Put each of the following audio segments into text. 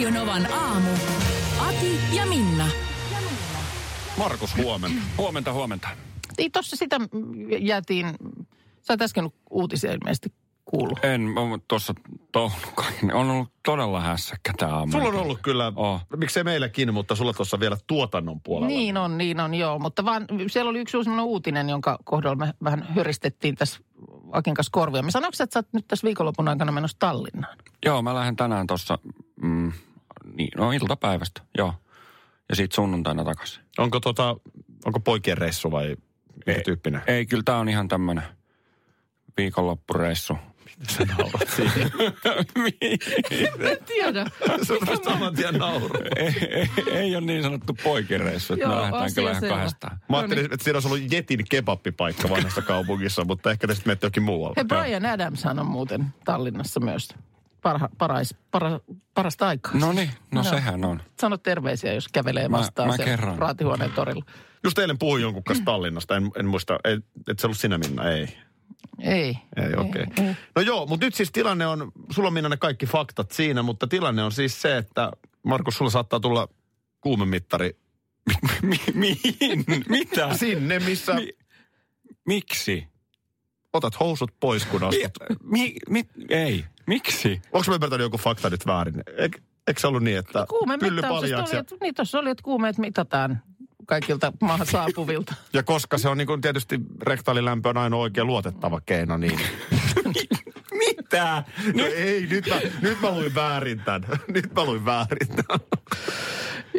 Radionovan aamu. Ati ja Minna. Markus, huomenta. Huomenta, huomenta. Niin tuossa sitä jäätiin, sä et äsken uutisia ilmeisesti kuullut. En, tuossa tounukainen. On ollut todella hässäkkä tämä aamu. Sulla on ollut kyllä, Oh. miksei meilläkin, mutta sulla tuossa vielä tuotannon puolella. Niin on, niin on, joo. Mutta vaan siellä oli yksi uusi uutinen, jonka kohdalla me vähän höristettiin tässä Akin kanssa korvia. Me sanoiko, että sä oot nyt tässä viikonlopun aikana menossa Tallinnaan? Joo, mä lähden tänään tuossa, niin, no iltapäivästä, joo. Ja sitten sunnuntaina takaisin. Onko, tota, onko poikien reissu vai mikä Ei. tyyppinen? Ei, kyllä tämä on ihan tämmöinen viikonloppureissu. Sä naurat siihen. En tiedä. Se on vasta saman tien nauru. ei, ei, ei ole niin sanottu poikireissu, että me Joo, lähdetään asia kyllä ihan kahdestaan. Mä ajattelin, että siinä olisi ollut Jetin kebappipaikka vanhassa kaupungissa, mutta ehkä te sitten menette jokin muualle. Hei, Brian Adamshan on muuten Tallinnassa myös parha, parais, para, parasta aikaa. No niin, no Joo. sehän on. Sano terveisiä, jos kävelee Mä- vastaan mä siellä kerron. Raatihuoneen torilla. Just eilen puhuin jonkun kanssa Tallinnasta, en, en muista, ei, et se ollut sinä Minna, ei. Ei. Ei, okei. Okay. No joo, mutta nyt siis tilanne on, sulla on Minna ne kaikki faktat siinä, mutta tilanne on siis se, että Markus, sulla saattaa tulla kuumemittari Mi- mihin? Mitä? sinne, missä Mi- Miksi? otat housut pois, kun astut. Mi, mi, ei. Miksi? Onko mä ymmärtänyt joku fakta nyt väärin? Eik, eikö se ollut niin, että Kuume pylly paljaaksi oli, ja, että, niin tuossa oli, että kuumeet mitataan kaikilta maahan saapuvilta. ja koska se on niin kuin tietysti rektaalilämpö on ainoa oikein luotettava keino, niin... Mitä? No ei, nyt mä, nyt mä luin väärin tämän. Nyt mä luin väärin tämän.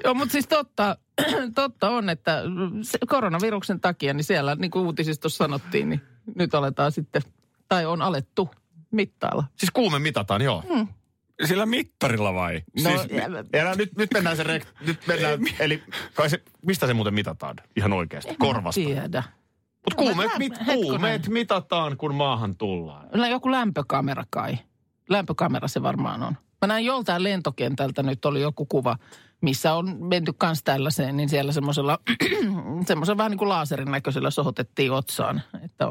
Joo, mutta siis totta, totta on, että se koronaviruksen takia, niin siellä, niin kuin uutisissa sanottiin, niin nyt aletaan sitten, tai on alettu mittailla. Siis kuume mitataan, joo. Hmm. Sillä mittarilla vai? No, siis, ja- ja nyt, nyt mennään se rek, nyt mennään, eli kai se, mistä se muuten mitataan ihan oikeasti? Korvasta. Tiedä. Mutta kuumeet, mit, kuumeet mitataan, kun maahan tullaan. Joku lämpökamera kai. Lämpökamera se varmaan on. Mä näin joltain lentokentältä nyt oli joku kuva, missä on menty kans tällaiseen, niin siellä semmoisella, semmoisella vähän niin kuin laaserin näköisellä sohotettiin otsaan, että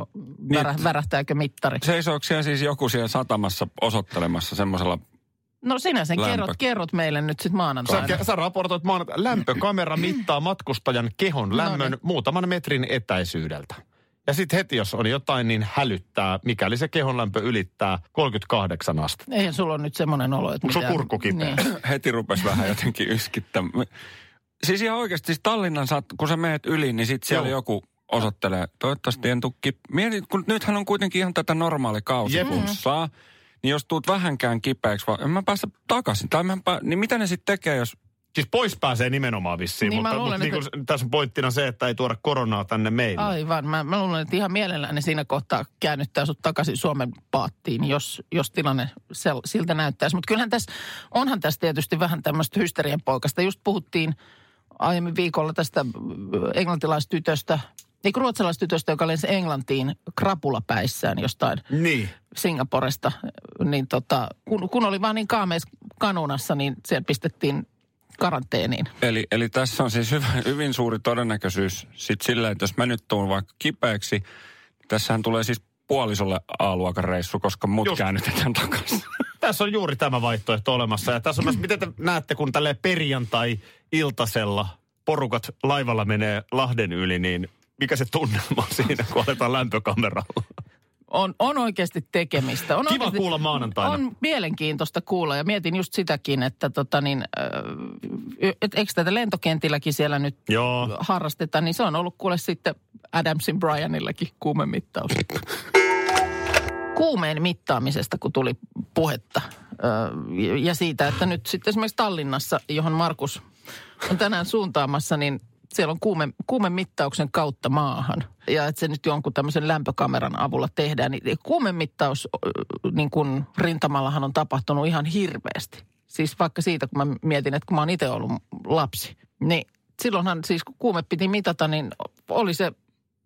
värä, värähtääkö mittari. Seisooko siellä siis joku siellä satamassa osoittelemassa semmoisella... No sinä sen Lämpö. kerrot, kerrot meille nyt sitten Sä, maanantaina. sä raportoit maanantaina. Lämpökamera mittaa matkustajan kehon lämmön No niin. muutaman metrin etäisyydeltä. Ja sitten heti, jos on jotain, niin hälyttää, mikäli se kehon lämpö ylittää 38 astetta. Eihän sulla on nyt semmoinen olo, että... Sun mitään- kurkku kipeä? Niin. Heti rupesi vähän jotenkin yskittämään. Siis ihan oikeasti, siis Tallinnan, saat, kun sä meet yli, niin sitten siellä Joo. joku osoittelee, toivottavasti en tukki. Mietit, kun nythän on kuitenkin ihan tätä normaali kausiflunssaa, niin jos tuut vähänkään kipeäksi, vaan en mä päästä takaisin. Tai mä en pää, niin mitä ne sitten tekee, jos... Siis pois pääsee nimenomaan vissiin, Niin mutta, mutta luulen, niin että- kuin, tässä on pointtina se, että ei tuoda koronaa tänne meille. Aivan. Mä, mä luulen, että ihan mielellään ne siinä kohtaa käännyttää sut takaisin Suomen paattiin, jos, jos tilanne sel, siltä näyttäisi. Mutta kyllähän tässä, onhan tässä tietysti vähän tämmöistä hysterian poikasta. Just puhuttiin aiemmin viikolla tästä ö, englantilaistytöstä, niin kuin ruotsalaistytöstä, joka lensi Englantiin krapulapäissään jostain Niin. Singaporesta. Niin tota, kun, kun oli vaan niin kaameis kanunassa, niin siellä pistettiin karanteeniin. Eli, eli tässä on siis hyvä, hyvin suuri todennäköisyys sitten silleen, että jos mä nyt tuun vaikka kipeäksi, niin tässähän tulee siis puolisolle A-luokan reissu, koska mut Just. käännytetään takaisin. Tässä on juuri tämä vaihtoehto olemassa. Ja tässä on myös, miten te näette, kun tälle perjantai-iltasella porukat laivalla menee Lahden yli, niin mikä se tunnelma on siinä, kun aletaan lämpökameralla? On, on oikeasti tekemistä. On Kiva oikeasti, kuulla maanantaina. On mielenkiintoista kuulla ja mietin just sitäkin, että tota niin, äh, et, eikö tätä lentokentilläkin siellä nyt Joo. harrastetaan, niin se on ollut kuule sitten Adamsin Brianillakin kuumemittaus. Kuumeen mittaamisesta, kun tuli puhetta ja siitä, että nyt sitten esimerkiksi Tallinnassa, johon Markus on tänään suuntaamassa, niin siellä on kuume, kuumemittauksen kautta maahan. Ja että se nyt jonkun tämmöisen lämpökameran avulla tehdään. Niin kuumemittaus niin kuin rintamallahan on tapahtunut ihan hirveästi. siis vaikka siitä, kun mä mietin, että kun mä oon itse ollut lapsi, niin silloinhan siis kun kuume piti mitata, niin oli se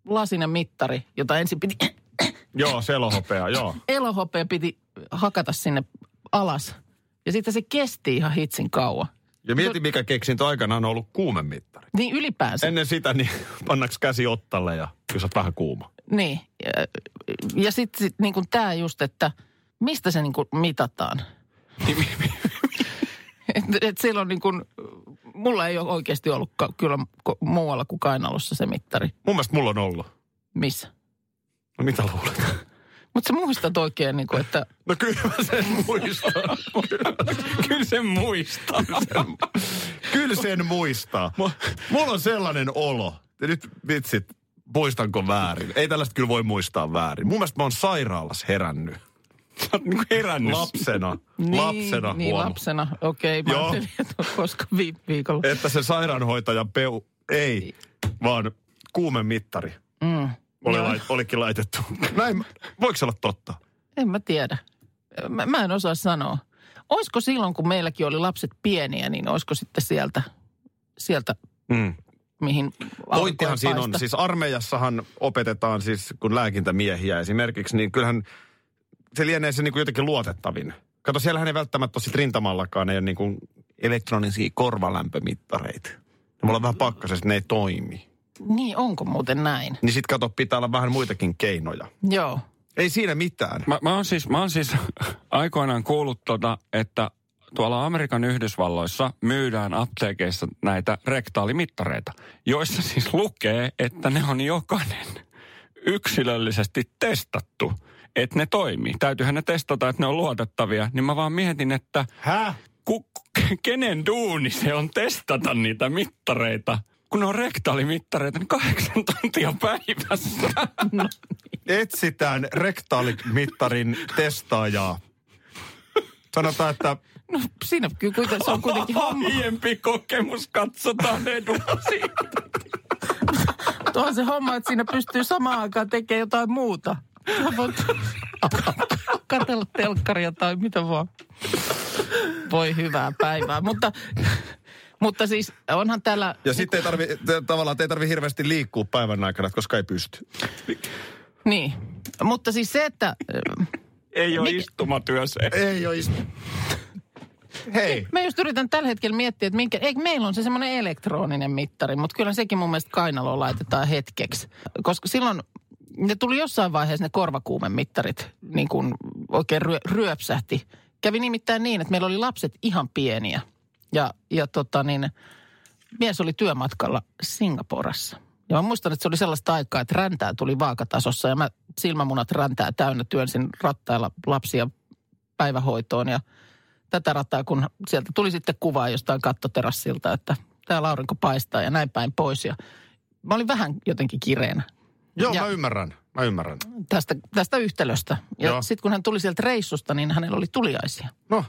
lasinen mittari, jota ensin piti, Joo, selohopea, joo. elohopea piti hakata sinne alas. Ja sitten se kesti ihan hitsin kauan. Ja mieti, mikä keksintö aikanaan on ollut kuumemittari. Niin ylipäänsä. Ennen sitä, niin pannaks käsi ottalle ja sä oot vähän kuuma. Niin. Ja, ja sitten sit, niin kuin tämä just, että mistä se niin kuin mitataan. et, et silloin niin kuin, mulla ei ole oikeasti ollut ka, kyllä muualla kuin kainalossa se mittari. Mun mielestä mulla on ollut. Missä? No mitä luulet? Mutta sä muistat oikein, niin kuin, että No kyllä mä sen muistan. Kyllä sen muistaa. kyllä sen muistaa. Mulla on sellainen olo. Ja nyt vitsit, muistanko väärin? Ei tällaista kyllä voi muistaa väärin. Mun mielestä mä oon sairaalassa herännyt. Sä oot niinku herännyt. Lapsena. niin, lapsena niin huom. lapsena. Okei, okay, mä Joo. ajattelin, että koska vi- viikolla. Että se sairaanhoitajan peu... Ei, vaan kuumemittari Mm. Oli lait, olikin laitettu. Näin, voiko se olla totta? En mä tiedä. Mä, mä en osaa sanoa. Olisiko silloin, kun meilläkin oli lapset pieniä, niin olisiko sitten sieltä, sieltä Mm. mihin Pointtihan siinä on, siis armeijassahan opetetaan siis, kun lääkintämiehiä esimerkiksi, niin kyllähän se lienee se niin kuin jotenkin luotettavin. Kato, siellähän ei välttämättä ole rintamallakaan, ei ole niin kuin elektronisia korvalämpömittareita. Ne voi olla vähän pakkasessa, ne ei toimi. Niin, onko muuten näin? Niin sit kato, pitää olla vähän muitakin keinoja. Joo. Ei siinä mitään. Mä, mä, oon siis, mä oon siis aikoinaan kuullut tota, että tuolla Amerikan Yhdysvalloissa myydään apteekeissa näitä rektaalimittareita, joissa siis lukee, että ne on jokainen yksilöllisesti testattu, että ne toimii. Täytyyhän ne testata, että ne on luotettavia. Niin mä vaan mietin, että Häh? ku, kenen duuni se on testata niitä mittareita. Kun ne on rektaalimittareita, niin kahdeksan tuntia päivässä. Etsitään rektaalimittarin testaajaa. Sanotaan, että No siinä kyllä kuiten, se on kuitenkin homma. Aiempi kokemus, katsotaan eduksi. Tuohan se homma, että siinä pystyy samaan aikaan tekemään jotain muuta. Sä voit katsella telkkaria tai mitä vaan. Voi hyvää päivää. Mutta, mutta siis onhan täällä... Ja sitten ei tarvi, te- tavallaan että ei tarvi hirveästi liikkua päivän aikana, koska ei pysty. Niin. Mutta siis se, että... Ei ole Mik- istumatyö se. Ei ole istu. Hei. Mä just yritän tällä hetkellä miettiä, että minkä, eikö meillä on se semmoinen elektroninen mittari, mutta kyllä sekin mun mielestä kainaloon laitetaan hetkeksi. Koska silloin ne tuli jossain vaiheessa ne korvakuumemittarit niin kuin oikein ryö, ryöpsähti. Kävi nimittäin niin, että meillä oli lapset ihan pieniä ja, ja tota niin, mies oli työmatkalla Singaporessa. Ja mä muistan, että se oli sellaista aikaa, että räntää tuli vaakatasossa ja mä silmämunat räntää täynnä työnsin rattailla lapsia päivähoitoon ja tätä rataa, kun sieltä tuli sitten kuvaa jostain kattoterassilta, että täällä aurinko paistaa ja näin päin pois. Ja mä olin vähän jotenkin kireenä Joo, Ja- mä ymmärrän. Mä ymmärrän. tästä, tästä yhtälöstä. Ja sitten kun hän tuli sieltä reissusta, niin hänellä oli tuliaisia. No,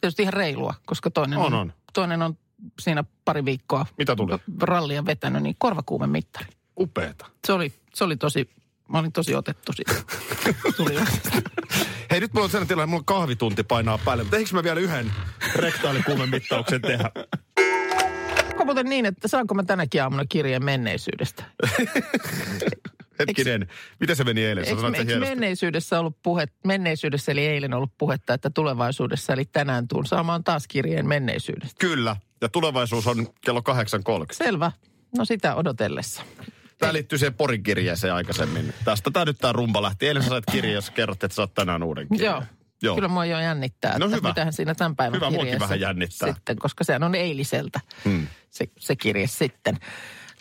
Tietysti ihan reilua, koska toinen On, on. toinen on siinä pari viikkoa Mitä tuli? rallia vetänyt, niin korvakuume mittari. upeeta. Se oli, se oli tosi, mä olin tosi otettu siitä. tuliaisista. Hei, nyt mulla on sellainen tilanne, mulla on kahvitunti painaa päälle. Mutta eikö mä vielä yhden rektaalikuumen mittauksen tehdä? Onko muuten niin, että saanko mä tänäkin aamuna kirjeen menneisyydestä? Hetkinen, miten se meni eilen? Eikö, eikö menneisyydessä ollut puhe, menneisyydessä eli eilen ollut puhetta, että tulevaisuudessa eli tänään tuun saamaan taas kirjeen menneisyydestä? Kyllä, ja tulevaisuus on kello 8.30. Selvä. No sitä odotellessa. Tämä liittyy siihen Porin kirjeeseen aikaisemmin. Tästä tämä nyt tämä rumba lähti. Eilen sä sait kirje, jos kerrot, että saat tänään uuden kirjeen. Joo. Joo. Kyllä mua jo jännittää, No että hyvä. mitähän siinä tämän päivän Hyvä, kirjeessä vähän jännittää. Sitten, koska sehän on eiliseltä Hmm. se, se kirje sitten.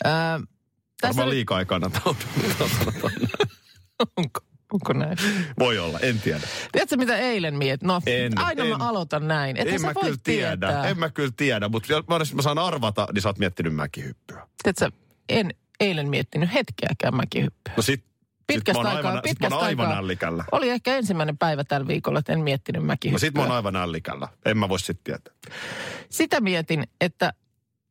Öö, tässä Varmaan liikaa ei kannata onko, onko näin? Voi olla, en tiedä. Tiedätkö mitä eilen miet? No, En, aina en. mä aloitan näin. Että en sä mä voit kyllä tiedä. tietää. En mä kyllä tiedä, mutta jos mä saan arvata, niin sä oot miettinyt mäkihyppyä. Tiedätkö, en eilen miettinyt hetkeäkään mäkihyppyä. No sit, Pitkästä sit aikaa, aivan, sit mä pitkästä oon aivan aikaa. ällikällä. Oli ehkä ensimmäinen päivä tällä viikolla, että en miettinyt No mäkihyppyä. sit mä oon aivan ällikällä. En mä voi sit tietää. Sitä mietin, että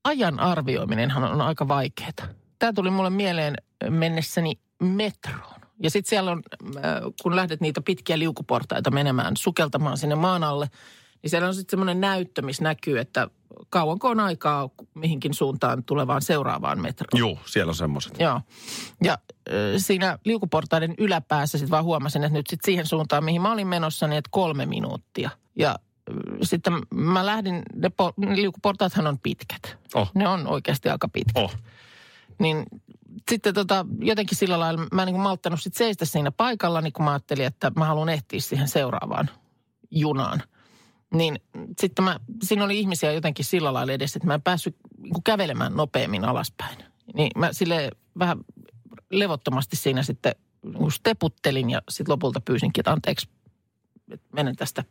ajan arvioiminenhan on aika vaikeaa. Tämä tuli mulle mieleen mennessäni metroon. Ja sitten siellä on, äh, kun lähdet niitä pitkiä liukuportaita menemään, sukeltamaan sinne maan alle, Niin siellä on sitten semmoinen näyttö, missä näkyy, että kauanko on aikaa mihinkin suuntaan tulevaan seuraavaan metroon. Juu, siellä on semmoiset. Joo. Ja äh, siinä liukuportaiden yläpäässä sitten vaan huomasin, että nyt sitten siihen suuntaan, mihin mä olin menossa, niin että kolme minuuttia. Ja äh, sitten mä lähdin, ne po- liukuportaathan on pitkät. Oh. Ne on oikeasti aika pitkät. Oh. Niin sitten tota, jotenkin sillä lailla mä en niin malttanut sit seistä siinä paikalla, niin kun mä ajattelin, että mä haluan ehtiä siihen seuraavaan junaan. Niin sitten mä, siinä oli ihmisiä jotenkin sillä lailla edessä, että mä en päässyt niin kävelemään nopeammin alaspäin. Niin mä sille vähän levottomasti siinä sitten niin steputtelin ja sitten lopulta pyysinkin, että anteeksi, että menen tästä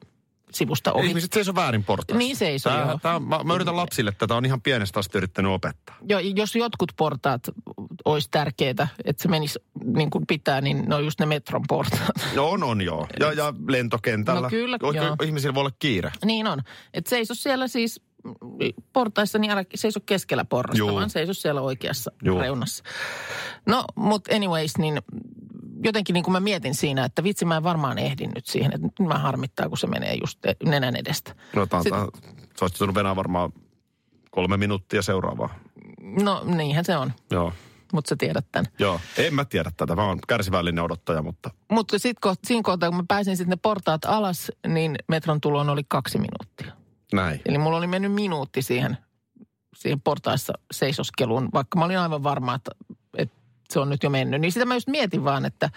sivusta ohi. Ihmiset seisoo väärin portaissa. Niin seisoo, Tää, joo. tää, mä, mä yritän lapsille tätä, on ihan pienestä asti yrittänyt opettaa. Jo, jos jotkut portaat olisi tärkeitä, että se menisi niin kuin pitää, niin ne on just ne metron portaat. No on, on joo. Ja, ja lentokentällä. No kyllä, Oikein joo. Ihmisillä voi olla kiire. niin on. Että seiso siellä siis portaissa, niin älä seiso keskellä porrasta, Juu. vaan seiso siellä oikeassa Juu. reunassa. No, mutta anyways, niin jotenkin niin kuin mä mietin siinä, että vitsi mä en varmaan ehdin nyt siihen, että nyt mä harmittaa, kun se menee just nenän edestä. No, tää, Sit- tää, sä olisit venää varmaan kolme minuuttia seuraavaa. No niinhän se on, Joo. mutta sä tiedät tämän. Joo. En mä tiedä tätä. Mä oon kärsivällinen odottaja, mutta Mutta sitten siinä kohtaa, kun mä pääsin sitten ne portaat alas, niin metron tuloon oli kaksi minuuttia. näin. Eli mulla oli mennyt minuutti siihen, siihen portaissa seisoskeluun, vaikka mä olin aivan varma, että, että se on nyt jo mennyt. Niin sitä mä just mietin vaan, että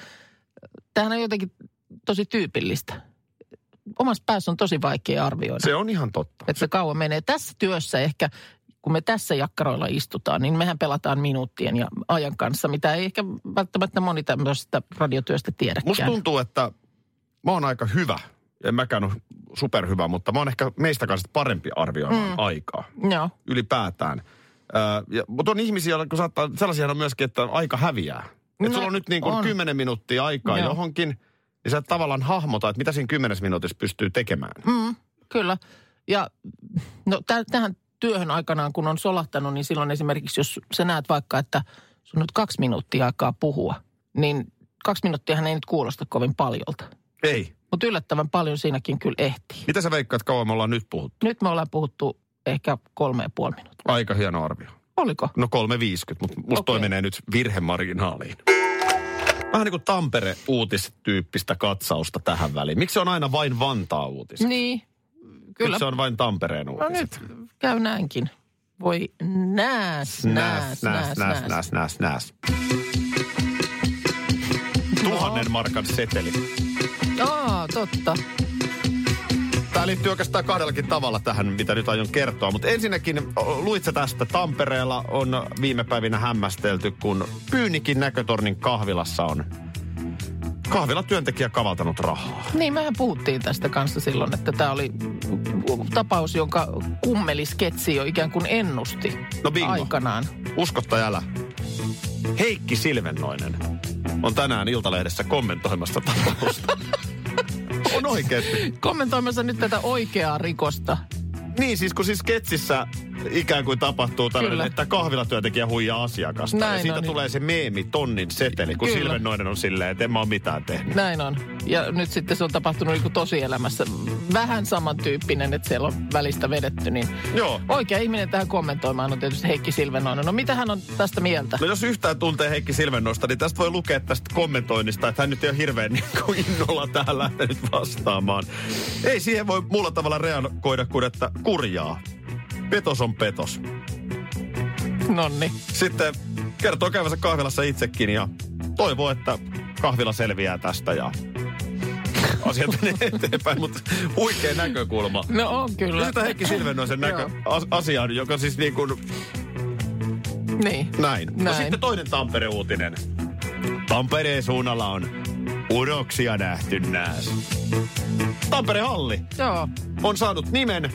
tämähän on jotenkin tosi tyypillistä. Omassa päässä on tosi vaikea arvioida, Se on ihan totta. että se kauan menee. Tässä työssä ehkä, kun me tässä jakkaroilla istutaan, niin mehän pelataan minuuttien ja ajan kanssa, mitä ei ehkä välttämättä moni tämmöisestä radiotyöstä tiedäkään. Musta tuntuu, että mä oon aika hyvä. En mäkään ole superhyvä, mutta mä oon ehkä meistä kanssa parempi arvioimaan mm. aikaa Joo. ylipäätään. Öö, ja, mutta on ihmisiä, kun saattaa, sellaisia on myöskin, että aika häviää. Että No, sulla on nyt niin kuin on. 10 minuuttia aikaa Joo. johonkin, niin sä et tavallaan hahmota, että mitä siinä 10 minuutissa pystyy tekemään. Mm, kyllä. Ja no täh- tähän työhön aikanaan, kun on solahtanut, niin silloin esimerkiksi, jos sä näet vaikka, että sun on nyt kaksi minuuttia aikaa puhua, niin kaksi minuuttiahan ei nyt kuulosta kovin paljolta. Ei. Mutta yllättävän paljon siinäkin kyllä ehtii. Mitä sä veikkaat, kauan me ollaan nyt puhuttu? Nyt me ollaan puhuttu ehkä kolme ja puoli minuuttia. Aika hieno arvio. Oliko? No 3,50, mutta musta toi Okei. menee nyt virhemarginaaliin. Vähän niin kuin Tampere-uutistyyppistä katsausta tähän väliin. Miksi se on aina vain Vantaa-uutiset? Niin, Miksi kyllä. se on vain Tampereen No uutiset? nyt käy näinkin. Voi nääs, nääs, nääs, nääs. nääs, nääs, nääs. Tuhannen markan seteli. Aa, totta. Tämä liittyy oikeastaan kahdellakin tavalla tähän, mitä nyt aion kertoa. Mutta ensinnäkin, o, luit sä tästä, Tampereella on viime päivinä hämmästelty, kun Pyynikin näkötornin kahvilassa on kahvilatyöntekijä kavaltanut rahaa. Niin, mehän puhuttiin tästä kanssa silloin, että tämä oli tapaus, jonka kummelisketsi jo ikään kuin ennusti No bingo. aikanaan. Usko tai älä. Heikki Silvennoinen on tänään Iltalehdessä kommentoimassa tapausta. on oikeasti. Kommentoimassa nyt tätä oikeaa rikosta. Niin siis kun siis sketsissä ikään kuin tapahtuu tällainen, Kyllä. että kahvilatyöntekijä huijaa asiakasta. Näin ja siitä on. tulee se meemi, tonnin seteli, kun Kyllä. Silvennoinen on silleen, että en mä ole mitään tehnyt. Näin on. Ja nyt sitten se on tapahtunut niin tosielämässä. Vähän samantyyppinen, että siellä on välistä vedetty. Niin Joo. oikea ihminen tähän kommentoimaan on tietysti Heikki Silvenoinen. No mitä hän on tästä mieltä? No jos yhtään tuntee Heikki Silvennoista, niin tästä voi lukea tästä kommentoinnista, että hän nyt ei ole hirveän niin kuin innolla tähän lähtenyt vastaamaan. Ei siihen voi muulla tavalla reagoida kuin, että kurjaa. Petos on petos. Nonni. Sitten kertoo käyvänsä kahvilassa itsekin ja toivoo, että kahvila selviää tästä ja asiat menee eteenpäin, mutta huikea näkökulma. No on kyllä. Kysytään Heikki Silvennoisen näkö, as, asiaan, joka siis niin kuin Niin. näin. No Näin. sitten toinen Tampere-uutinen. Tampereen suunnalla on uroksia nähty nääs. Tampere Halli Joo. on saanut nimen.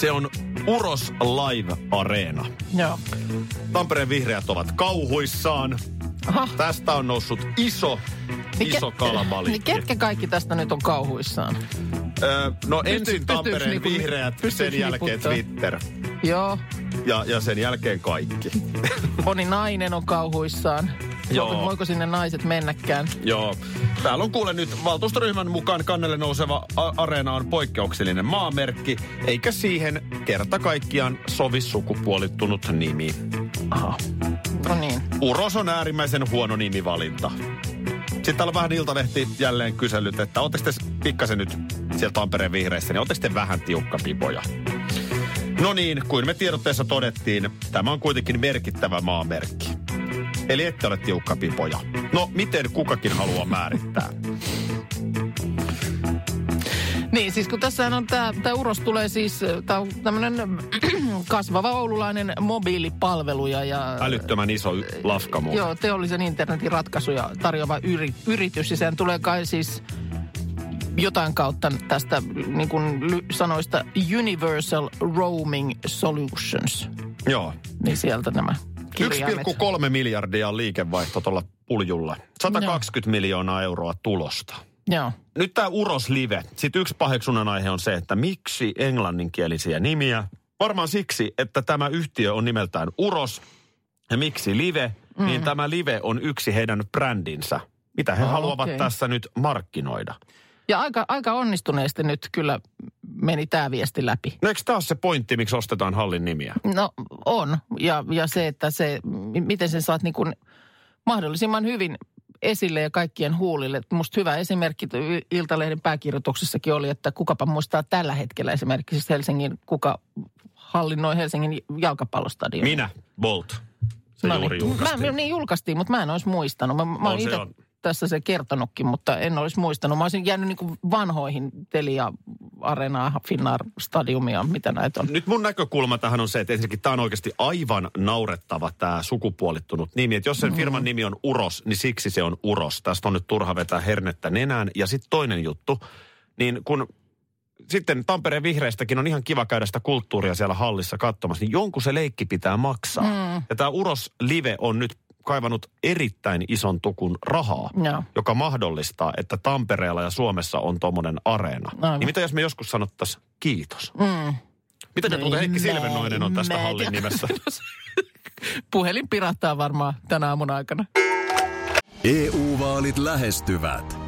Se on Uros Live Arena. Joo. Tampereen vihreät ovat kauhuissaan. Aha. Tästä on noussut iso, Niin iso ket- kalabalikki. Niin ketkä kaikki tästä nyt on kauhuissaan? Öö, no Pysty- ensin Tampereen niinku- vihreät, sen jälkeen niputtaa? Twitter Joo. ja, ja sen jälkeen kaikki. Moni nainen on kauhuissaan. Joo. Voiko, sinne naiset mennäkään? Joo. Täällä on kuule nyt valtuustoryhmän mukaan kannelle nouseva a- areena on poikkeuksellinen maamerkki, eikä siihen kerta kaikkiaan sovi sukupuolittunut nimi. Aha. No niin. Uros on äärimmäisen huono nimivalinta. Sitten täällä on vähän Iltalehti jälleen kysellyt, että ootteko te pikkasen nyt sieltä Tampereen vihreissä, niin ootteko te vähän tiukkapipoja? No niin, kuin me tiedotteessa todettiin, tämä on kuitenkin merkittävä maamerkki. Eli ette ole tiukkapipoja. No, miten kukakin haluaa määrittää? Niin, siis kun tässä on tämä, tämä Uros tulee siis, tämä on tämmöinen kasvava oululainen mobiilipalvelu ja, Älyttömän iso lafka muuten. Joo, teollisen internetin ratkaisuja tarjoava yri, yritys. Ja sehän tulee kai siis jotain kautta tästä niin kuin sanoista Universal Roaming Solutions. Joo. Niin sieltä nämä. 1,3 miljardia liikevaihto tuolla puljulla. 120 miljoonaa euroa tulosta. Joo. Nyt tämä Uros Live. Sitten yksi paheksunnan aihe on se, että miksi englanninkielisiä nimiä? Varmaan siksi, että tämä yhtiö on nimeltään Uros. Ja miksi Live? Mm. Niin tämä Live on yksi heidän brändinsä. Mitä he Oh, haluavat okei. tässä nyt markkinoida? Ja aika, aika onnistuneesti nyt kyllä meni tämä viesti läpi. No eikö tämä ole se pointti, miksi ostetaan hallin nimiä? No on. Ja, ja se, että se, miten sen saat niin kuin mahdollisimman hyvin esille ja kaikkien huulille. Musta hyvä esimerkki Iltalehden pääkirjoituksessakin oli, että kukapa muistaa tällä hetkellä esimerkiksi Helsingin, kuka hallinnoi Helsingin jalkapallostadion. Minä, Bolt. Se No juuri niin. julkaistiin. Mä, niin julkaistiin, mutta mä en olisi muistanut. Mä, mä No, olen se itse on. Tässä se kertonutkin, mutta en olisi muistanut. Mä olisin jäänyt niin vanhoihin Telia Areenaa, Finnair Stadiumia, mitä näitä on. Nyt mun näkökulma tähän on se, että ensinnäkin tämä on oikeasti aivan naurettava tämä sukupuolittunut nimi. Että jos sen firman nimi on Uros, niin siksi se on Uros. Tästä on nyt turha vetää hernettä nenään. Ja sitten toinen juttu, niin kun sitten Tampereen vihreistäkin on ihan kiva käydä sitä kulttuuria siellä hallissa katsomassa, niin jonkun se leikki pitää maksaa. Mm. Ja tämä Uros Live on nyt kaivannut erittäin ison tukun rahaa, Joo. joka mahdollistaa, että Tampereella ja Suomessa on tuommoinen areena. Aivan. Niin mitä jos me joskus sanottaisiin kiitos? Mm. Mitä mieltä muuten Heikki Mä- Silvennoinen on tästä hallin nimessä? Puhelin pirattaa varmaan tänä aamun aikana. EU-vaalit lähestyvät.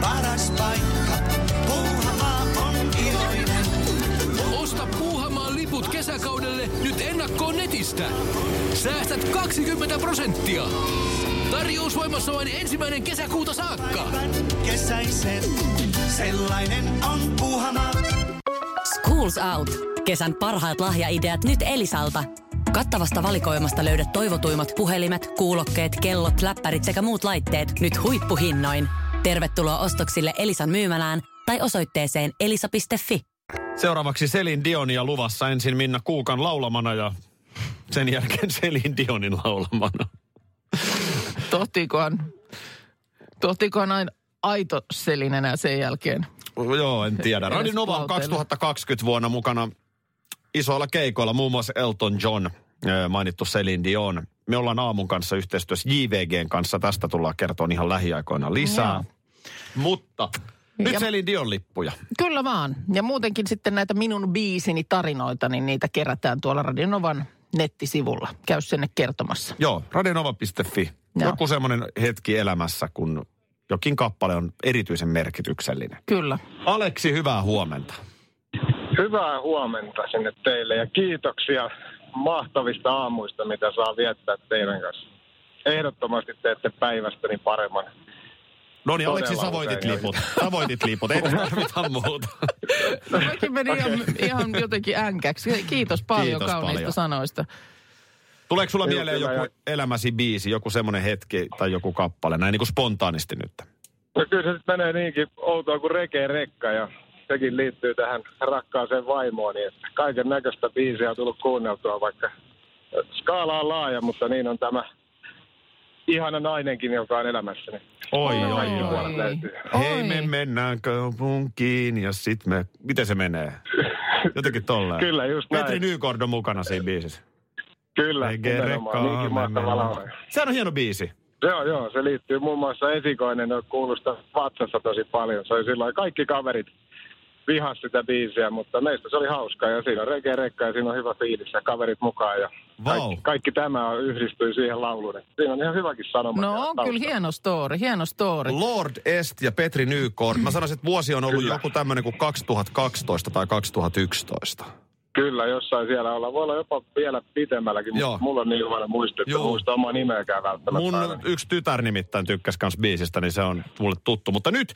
Paras paikka. Puuhamaa on iloinen. Osta Puuhamaan liput kesäkaudelle nyt ennakkoon netistä. Säästät 20 prosenttia. Tarjous voimassa vain ensimmäinen kesäkuuta saakka. Kesäisen. Sellainen on Puuhamaa. Schools Out. Kesän parhaat lahjaideat nyt Elisalta. Kattavasta valikoimasta löydät toivotuimmat puhelimet, kuulokkeet, kellot, läppärit sekä muut laitteet nyt huippuhinnoin. Tervetuloa ostoksille Elisan myymälään tai osoitteeseen elisa.fi. Seuraavaksi Selin Dionia luvassa ensin Minna Kuukan laulamana ja sen jälkeen Selin Dionin laulamana. Tohtiikohan, tohtiikohan aina aito selin enää sen jälkeen. Joo, en tiedä. Radio Nova on lauteille. 2020 vuonna mukana isoilla keikoilla, muun muassa Elton John, ö, mainittu Celine Dion. Me ollaan aamun kanssa yhteistyössä JVGn kanssa. Tästä tullaan kertoa ihan lähiaikoina lisää. Joo. Mutta nyt Ja- Celine Dion lippuja. Kyllä vaan. Ja muutenkin sitten näitä minun biisini tarinoita, niin niitä kerätään tuolla Radionovan nettisivulla. Käy sinne kertomassa. Joo, radionova.fi. Joo. Joku semmoinen hetki elämässä, kun jokin kappale on erityisen merkityksellinen. Kyllä. Aleksi, hyvää huomenta. Hyvää huomenta sinne teille ja kiitoksia mahtavista aamuista, mitä saa viettää teidän kanssa. Ehdottomasti teette päivästäni paremman. No niin, Aleksi, sä voitit liput. Sä voitit liput, ei tarvita muuta. Mäkin meni ihan, ihan jotenkin änkäksi. Kiitos paljon Kiitos kauniista paljon. sanoista. Tuleeko sulla mieleen kyllä, joku ja- elämäsi biisi, joku semmoinen hetki tai joku kappale, näin niin kuin spontaanisti nyt? No kyllä se menee niinkin outoa kuin rekee rekka ja sekin liittyy tähän rakkaaseen vaimooni. Että kaiken näköistä biisiä on tullut kuunneltua, vaikka skaala on laaja, mutta niin on tämä ihana nainenkin, joka on elämässäni. Oi, oi, oi. löytyy. Hei, Oi. me mennään kaupunkiin ja sit me... Miten se menee? Jotenkin tolleen. Kyllä, just näin. Petri Nykord on mukana siinä biisissä. Kyllä, nimenomaan. Sehän on hieno biisi. Joo, joo, se liittyy muun muassa esikoinen, no, kuulostaa vatsassa tosi paljon. Se oli silloin kaikki kaverit vihas sitä biisiä, mutta meistä se oli hauskaa ja siinä on reggae rekka ja siinä on hyvä fiilis ja kaverit mukaan ja Vau. kaikki, kaikki tämä on- yhdistyy siihen lauluun. Siinä on ihan hyväkin sanoma. No on kyllä hieno story, hieno story. Lord Est ja Petri Nykord. Mä sanoisin, että vuosi on ollut Kyllä. joku tämmöinen kuin 2012 tai 2011. Kyllä, jossain siellä ollaan. Voi olla jopa vielä pitemmälläkin, Joo. mutta mulla on niin huono muisti, että Joo. muista omaa nimeäkään välttämättä. Mun aina. yksi tytär nimittäin tykkäsi kans biisistä, niin se on mulle tuttu. Mutta nyt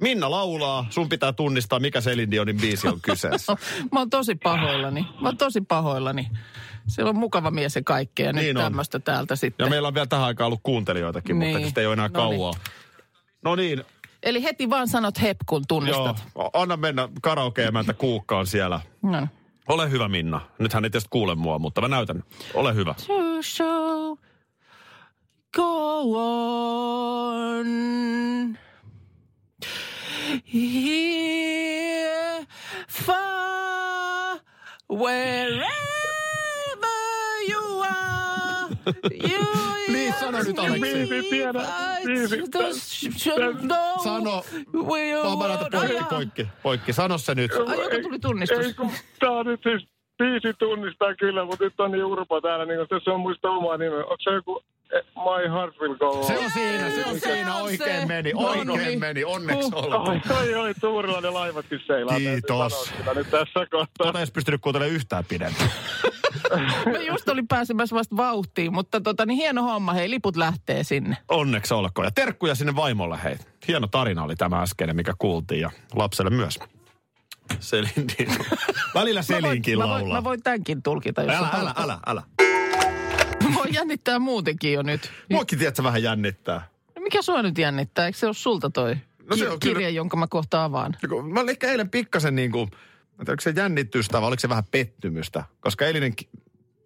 Minna laulaa, sun pitää tunnistaa, mikä Celine Dionin biisi on kyseessä. Mä oon tosi pahoillani. Mä oon tosi pahoillani. Siellä on mukava mies ja kaikkea ja nyt Niin on. tämmöistä täältä sitten. Ja meillä on vielä tähän aikaan ollut kuuntelijoitakin, mutta Niin. sitä ei ole enää No niin. kauaa. No niin, Eli heti vaan sanot hep, kun joo. tunnistat. Anna mennä karaoke-emäntä Kuukka on siellä. No. Ole hyvä Minna. Nythän ei tietysti kuule mua, mutta mä näytän. Ole hyvä. To show, go on. Here, far, wherever you are. You Niin, sano nyt, Aleksi. Biisi, tiedä, biisi. Sano. Vaan mä näytän poikki, poikki, poikki. Sano se nyt. Ai, joka tuli tunnistus. Ei, kun tää on nyt siis biisi tunnistaa kyllä, mutta nyt on niin urpo täällä, niin kun se on muista omaa nimeä. Onko se joku My Heart Will Go On? Se on siinä, se on Se siinä. on Oikein se. meni, No oikein niin. meni. Onneksi olkoon. Oi, oi, oi, Tuurilla ne laivatkin seilaa. Kiitos. nyt tässä kohtaa. Ei olisi pystynyt kuuntelemaan yhtään pidempään. Mä just olin pääsemässä vasta vauhtiin, mutta tota, niin hieno homma. Hei, liput lähtee sinne. Onneksi olkoon. Ja terkkuja sinne vaimolle, hei. Hieno tarina oli tämä äskeinen, mikä kuultiin. Ja lapselle myös. Selin. Välillä Selinkin mä voin, laulaa. mä voin tämänkin tulkita, jos Älä, älä, haluat. älä, älä. Jännittää muutenkin jo nyt. Muakin tiedätkö vähän jännittää. Mikä sua nyt jännittää? Eikö se ole sulta toi No se ki- on kyllä- kirja, jonka mä kohta avaan? Mä olin ehkä eilen pikkasen niin kuin, tiedän, oliko se jännitystä vai oliko se vähän pettymystä? Koska eilinen,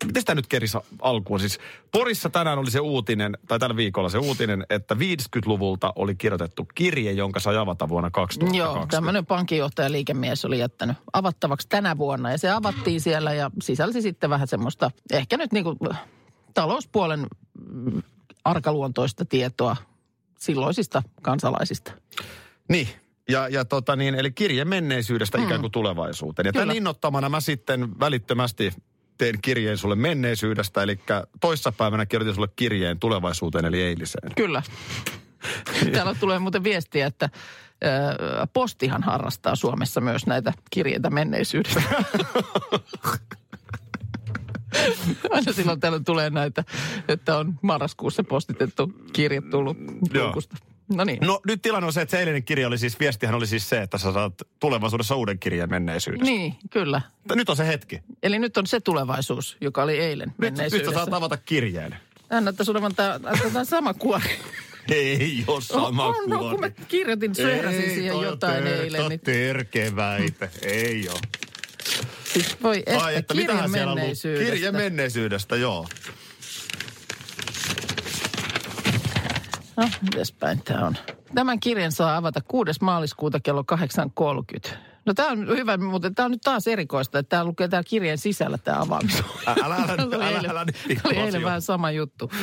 miten sitä nyt kerisi alkuun? Siis Porissa tänään oli se uutinen, tai tällä viikolla se uutinen, että 50-luvulta oli kirjoitettu kirje, jonka sai avata vuonna 2020. Joo, tämmöinen pankinjohtaja liikemies oli jättänyt avattavaksi tänä vuonna. Ja se avattiin siellä ja sisälsi sitten vähän semmoista, ehkä nyt niinku talouspuolen mm, arkaluontoista tietoa silloisista kansalaisista. Niin. Ja, ja tota niin, eli kirje menneisyydestä mm. ikään kuin tulevaisuuteen. Ja Kyllä. tämän innoittamana mä sitten välittömästi tein kirjeen sulle menneisyydestä, eli toissapäivänä kirjoitin sulle kirjeen tulevaisuuteen, eli eiliseen. Kyllä. Täällä tulee muuten viestiä, että postihan harrastaa Suomessa myös näitä kirjeitä menneisyydestä. Aina silloin tällöin tulee näitä, että on marraskuussa postitettu kirje tullut Joo. luukusta. No niin. No nyt tilanne on se, että se eilinen kirja oli siis, viestihän oli siis se, että sä saat tulevaisuudessa uuden kirjeen menneisyydestä. Niin, kyllä. Mutta Nyt on se hetki. Eli nyt on se tulevaisuus, joka oli eilen Nyt, nyt sä saat avata kirjeen. Hän näyttäisi olevan tämä, tämä sama kuori. Ei ole sama on, no, kun mä kirjoitin, söhräsin siihen jotain eilen. Niin, Terkeväitä. Ei ole. Siis voi että, Ai, että kirje menneisyydestä. Kirje menneisyydestä, joo. No, mitäs päin tämä on? Tämän kirjan saa avata 6. maaliskuuta kello 8.30. No tämä on hyvä, mutta tämä on nyt taas erikoista, että tämä lukee täällä kirjeen sisällä tämä avaaminen. Ä- Älä, älä, oli älä, eilen- älä, nyt oli eilen vähän sama juttu.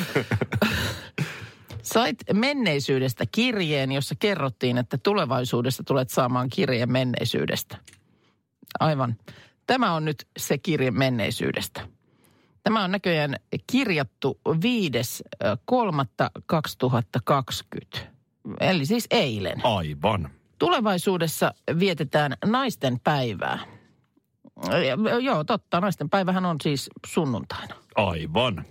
Sait menneisyydestä kirjeen, jossa kerrottiin, että tulevaisuudessa tulet saamaan kirjeen menneisyydestä. Aivan. Tämä on nyt se kirje menneisyydestä. Tämä on näköjään kirjattu 5.3.2020. Eli siis eilen. Aivan. Tulevaisuudessa vietetään naisten päivää. Ja, Joo, totta. Naisten päivähän on siis sunnuntaina. Aivan.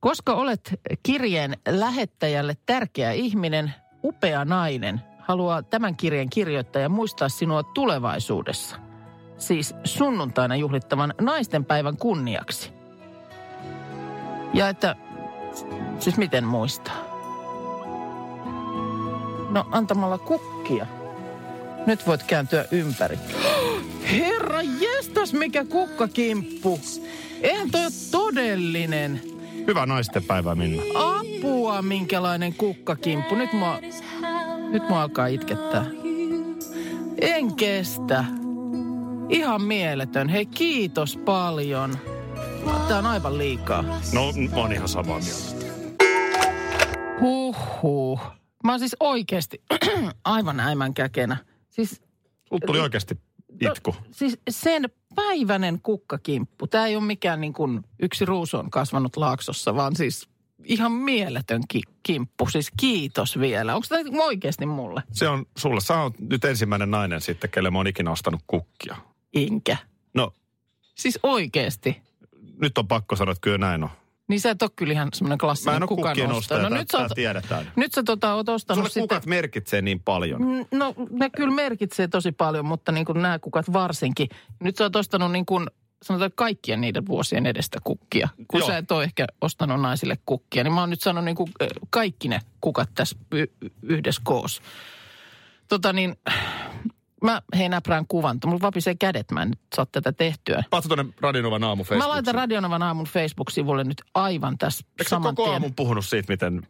Koska olet kirjeen lähettäjälle tärkeä ihminen, upea nainen, haluaa tämän kirjeen kirjoittaja muistaa sinua tulevaisuudessa. Siis sunnuntaina juhlittavan naisten päivän kunniaksi. Ja että, siis miten muistaa? No antamalla kukkia. Nyt voit kääntyä ympäri. Herra jestas, mikä kukkakimppu. Eihän toi ole todellinen. Hyvää naisten päivää, Minna. Apua! Apua, minkälainen kukkakimppu. Nyt mua, nyt mua alkaa itkettää. En kestä. Ihan mieletön. Hei, kiitos paljon. Tää on aivan liikaa. No, mä oon ihan samaa mieltä. Huhhuh. Mä oon siis oikeasti aivan äimän käkenä. Siis, Mut tuli oikeasti itku. No, siis sen päivänen kukkakimppu. Tämä ei ole mikään niin kuin yksi ruusu on kasvanut laaksossa, vaan siis ihan mieletön ki- kimppu. Siis kiitos vielä. Onko tämä oikeasti mulle? Se on sulle. Sä oot nyt ensimmäinen nainen sitten, kelle mä oon ikinä ostanut kukkia. Inkä. No, Siis oikeasti. nyt on pakko sanoa, että kyllä näin on. Niin sä et ole kyllä ihan semmoinen Mä en klassinen ole kukkien ostaja. No nyt sä, oot, tiedetään. nyt sä tota, oot ostanut Sulle sitten... kukat merkitsee niin paljon. Mm, No ne kyllä merkitsee tosi paljon, mutta niin kuin nämä kukat varsinkin. Nyt sä oot ostanut niin kuin sanotaan kaikkien niiden vuosien edestä kukkia. Kun Joo. sä et ole ehkä ostanut naisille kukkia, niin mä oon nyt sanonut niin kuin kaikki ne kukat tässä yhdessä koos. Tota niin, mä hei näprään kuvan. Mulla vapisee kädet, mä en nyt saa tätä tehtyä. Paatko tuonne Radinovan aamu Mä laitan Radionavan aamun Facebook-sivulle nyt aivan tässä Eikö saman koko tien. aamun puhunut siitä, miten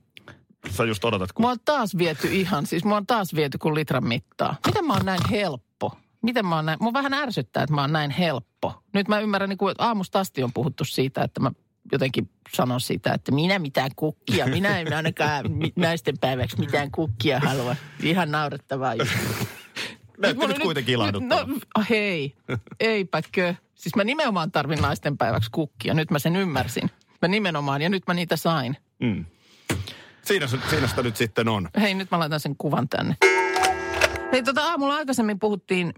sä just odotat, kun... Mua on taas viety ihan, siis mua on taas viety kuin litran mittaa. Miten mä oon näin helppo? Miten mä oon näin? Mua vähän ärsyttää, että mä oon näin helppo. Nyt mä ymmärrän, niin kuin, että aamusta asti on puhuttu siitä, että mä jotenkin sanon sitä, että minä mitään kukkia, minä en ainakaan naisten päiväksi mitään kukkia halua. Ihan naurettavaa. juttu. Näytti mulla nyt kuitenkin ilahduttava. No hei, eipäkö. Siis mä nimenomaan tarvin naisten päiväksi kukkia. Nyt mä sen ymmärsin. Mä nimenomaan, ja nyt mä niitä sain. Mm. Siinä, siinä sitä nyt sitten on. Hei, nyt mä laitan sen kuvan tänne. Hei, tota aamulla aikaisemmin puhuttiin,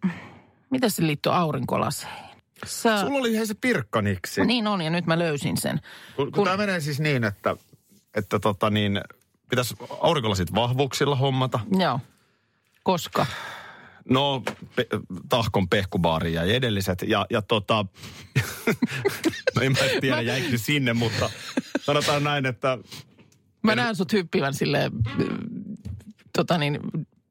mitä se liittyy aurinkolaseihin? Sä... Sulla oli hei se pirkkaniksi. Niin on, ja nyt mä löysin sen. Kun, kun, Kun- tämä menee siis niin, että, että tota niin, pitäisi aurinkolasit vahvuuksilla hommata. Joo. Koska? No, pe, tahkon pehkubaari jäi edelliset. Ja, ja tota, no en mä tiedä, jäikö se sinne, mutta sanotaan näin, että Mä näen sut hyppivän silleen, äh, tota niin,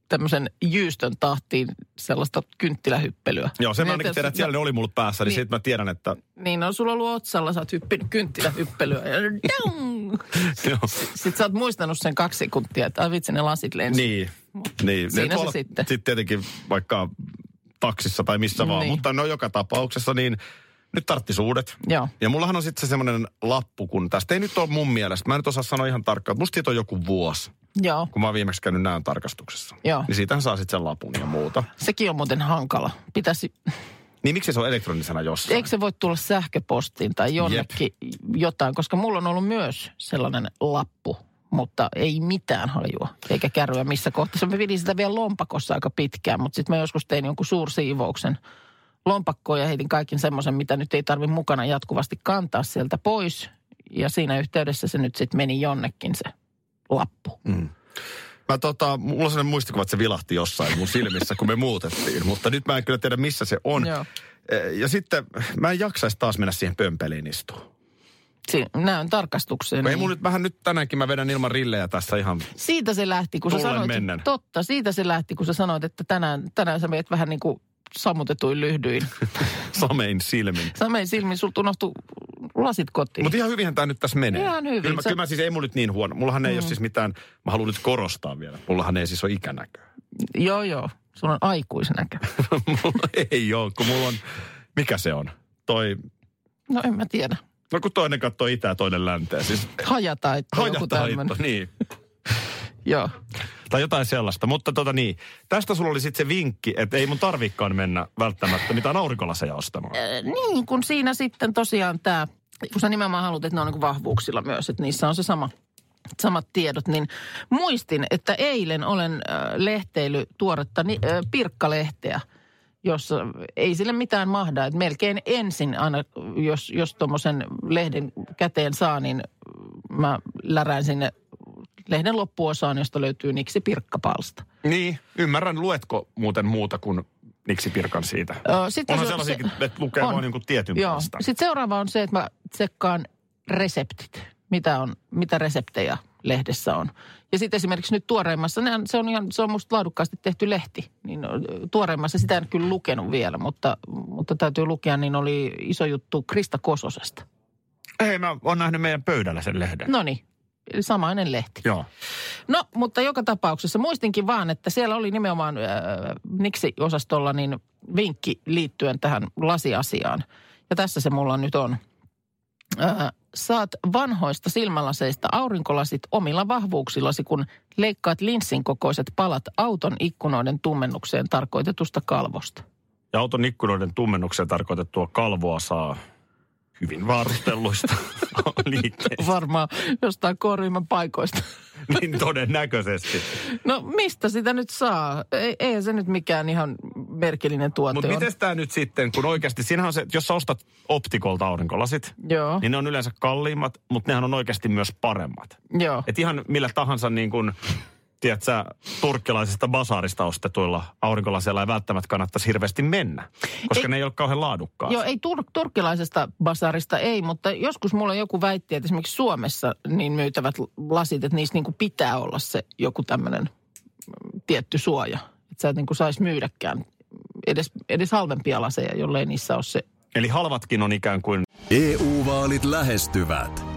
tämmöisen jyystön tahtiin sellaista kynttilähyppelyä. joo, sen mä Niin, ainakin tiedän, että siellä ne oli mulla päässä, niin, Niin. siitä mä tiedän, että Niin, no sulla on ollut otsalla, sä oot hyppinyt kynttilähyppelyä. Ja. Sitten sä oot muistanut sen kaksi sekuntia, että ai vitsi, ne lasit lensi. Niin, niin. Siinä se tuolla sitten. Sitten tietenkin vaikka taksissa tai missä vaan, Niin. mutta no joka tapauksessa niin nyt tarttis uudet. Joo. Ja mullahan on sitten se semmoinen lappu, kun tästä ei nyt ole mun mielestä, mä en nyt osaa sanoa ihan tarkkaan, mutta musta siitä on joku vuosi, Joo, kun mä oon viimeksi käynyt näön tarkastuksessa. Joo. Niin siitähän saa sitten sen lapun ja muuta. sekin on muuten hankala. Pitäisi, Niin miksi se on elektronisena jossain? eikö se voi tulla sähköpostiin tai jonnekin jotain, koska mulla on ollut myös sellainen lappu, mutta ei mitään hajua, eikä kärryä missä kohtaa. Mä pidin sitä vielä lompakossa aika pitkään, mutta sitten mä joskus tein jonkun suursiivouksen lompakkoon ja heitin kaiken semmoisen, mitä nyt ei tarvi mukana jatkuvasti kantaa sieltä pois. Ja siinä yhteydessä se nyt sitten meni jonnekin se lappu. Mä tota, mulla on sellainen muistikuva, että se vilahti jossain mun silmissä, kun me muutettiin. Mutta nyt mä en kyllä tiedä, missä se on. Joo. Eh, Ja sitten mä en jaksaisi taas mennä siihen pömpeliin istumaan. Si- näön tarkastukseen. Ei niin- mun nyt vähän nyt tänäänkin mä vedän ilman rillejä tässä ihan. Siitä se lähti, kun sä sanoit, mennen. totta, siitä se lähti, kun sä sanoit, että tänään, tänään sä meet vähän niin kuin sammutetuin lyhdyin. samein silmin. Samein silmin, sulta unohtui lasit kotiin. Mutta ihan hyvinhän tämä nyt tässä menee. Ihan hyvin. Kyllä mä, Sä- kyllä mä siis ei mulla nyt niin huono. Mullahan ei mm. ole siis mitään, mä haluan nyt korostaa vielä. Mullahan ei siis ole ikänäköä. Joo, joo. Sulla on aikuisnäkö. mulla ei ole, kun mulla on, mikä se on? Toi, No en mä tiedä. No kun toinen katsoo itää, toinen länteen. Siis Hajataitto, joku hajataitto, tämmöinen. niin. Joo. Tai jotain sellaista. Mutta tota niin, tästä sulla oli sitten se vinkki, että ei mun tarvikaan mennä välttämättä mitään aurinkolaseja ostamaan. Äh, niin, kun siinä sitten tosiaan tämä, kun sä nimenomaan haluat, että ne on niin vahvuuksilla myös, että niissä on se sama, samat tiedot, niin muistin, että eilen olen äh, lehteily tuoretta ni, äh, pirkkalehteä, jossa ei sille mitään mahda. Että melkein ensin aina, jos, jos tuommoisen lehden käteen saa, niin mä lärään sinne lehden loppuosaan, josta löytyy niksi pirkkapalsta. Niin, ymmärrän. Luetko muuten muuta kuin Niksi Pirkan siitä? Ö, sit Onhan se- sellaisiakin, se- että lukee on. vain jonkun tietyn Joo. Sitten seuraava on se, että mä tsekkaan reseptit. Mitä, on, mitä reseptejä lehdessä on. Ja sitten esimerkiksi nyt tuoreimmassa, ne se on, ihan, se on musta laadukkaasti tehty lehti. Niin tuoreimmassa, sitä en kyllä lukenut vielä, mutta, mutta täytyy lukea, niin oli iso juttu Krista Kososesta. Hei, mä oon nähnyt meidän pöydällä sen lehden. No niin, samainen lehti. Joo. No, mutta joka tapauksessa muistinkin vaan, että siellä oli nimenomaan äh, Niksi-osastolla niin vinkki liittyen tähän lasiasiaan. Ja tässä se mulla nyt on. Äh, saat vanhoista silmälaseista aurinkolasit omilla vahvuuksillasi, kun leikkaat linssin kokoiset palat auton ikkunoiden tummennukseen tarkoitetusta kalvosta. Ja auton ikkunoiden tummennukseen tarkoitettua kalvoa saa hyvin varustelluista liikkeistä. Varmaan jostain korvimman paikoista. niin todennäköisesti. No mistä sitä nyt saa? Ei, eihän se nyt mikään ihan merkillinen tuote Mutta on. miten tämä nyt sitten, kun oikeasti, siinähän on se, jos sä ostat optikolta aurinkolasit, Joo, niin ne on yleensä kalliimmat, mutta nehän on oikeasti myös paremmat. joo. Et ihan millä tahansa niin kuin, tiedätkö, turkkilaisesta basaarista ostetuilla aurinkolasilla ei välttämättä kannattaisi hirveästi mennä, koska Ei- ne ei ole kauhean laadukkaat. Joo, ei tur- turkkilaisesta basarista ei, mutta joskus mulla joku väitti, että esimerkiksi Suomessa niin myytävät lasit, että niissä niin kuin pitää olla se joku tämmöinen mm, tietty suoja. Että sä et niin kuin saisi myydäkään edes, edes halvempia laseja, jollei niissä ole se. Eli halvatkin on ikään kuin EU-vaalit lähestyvät.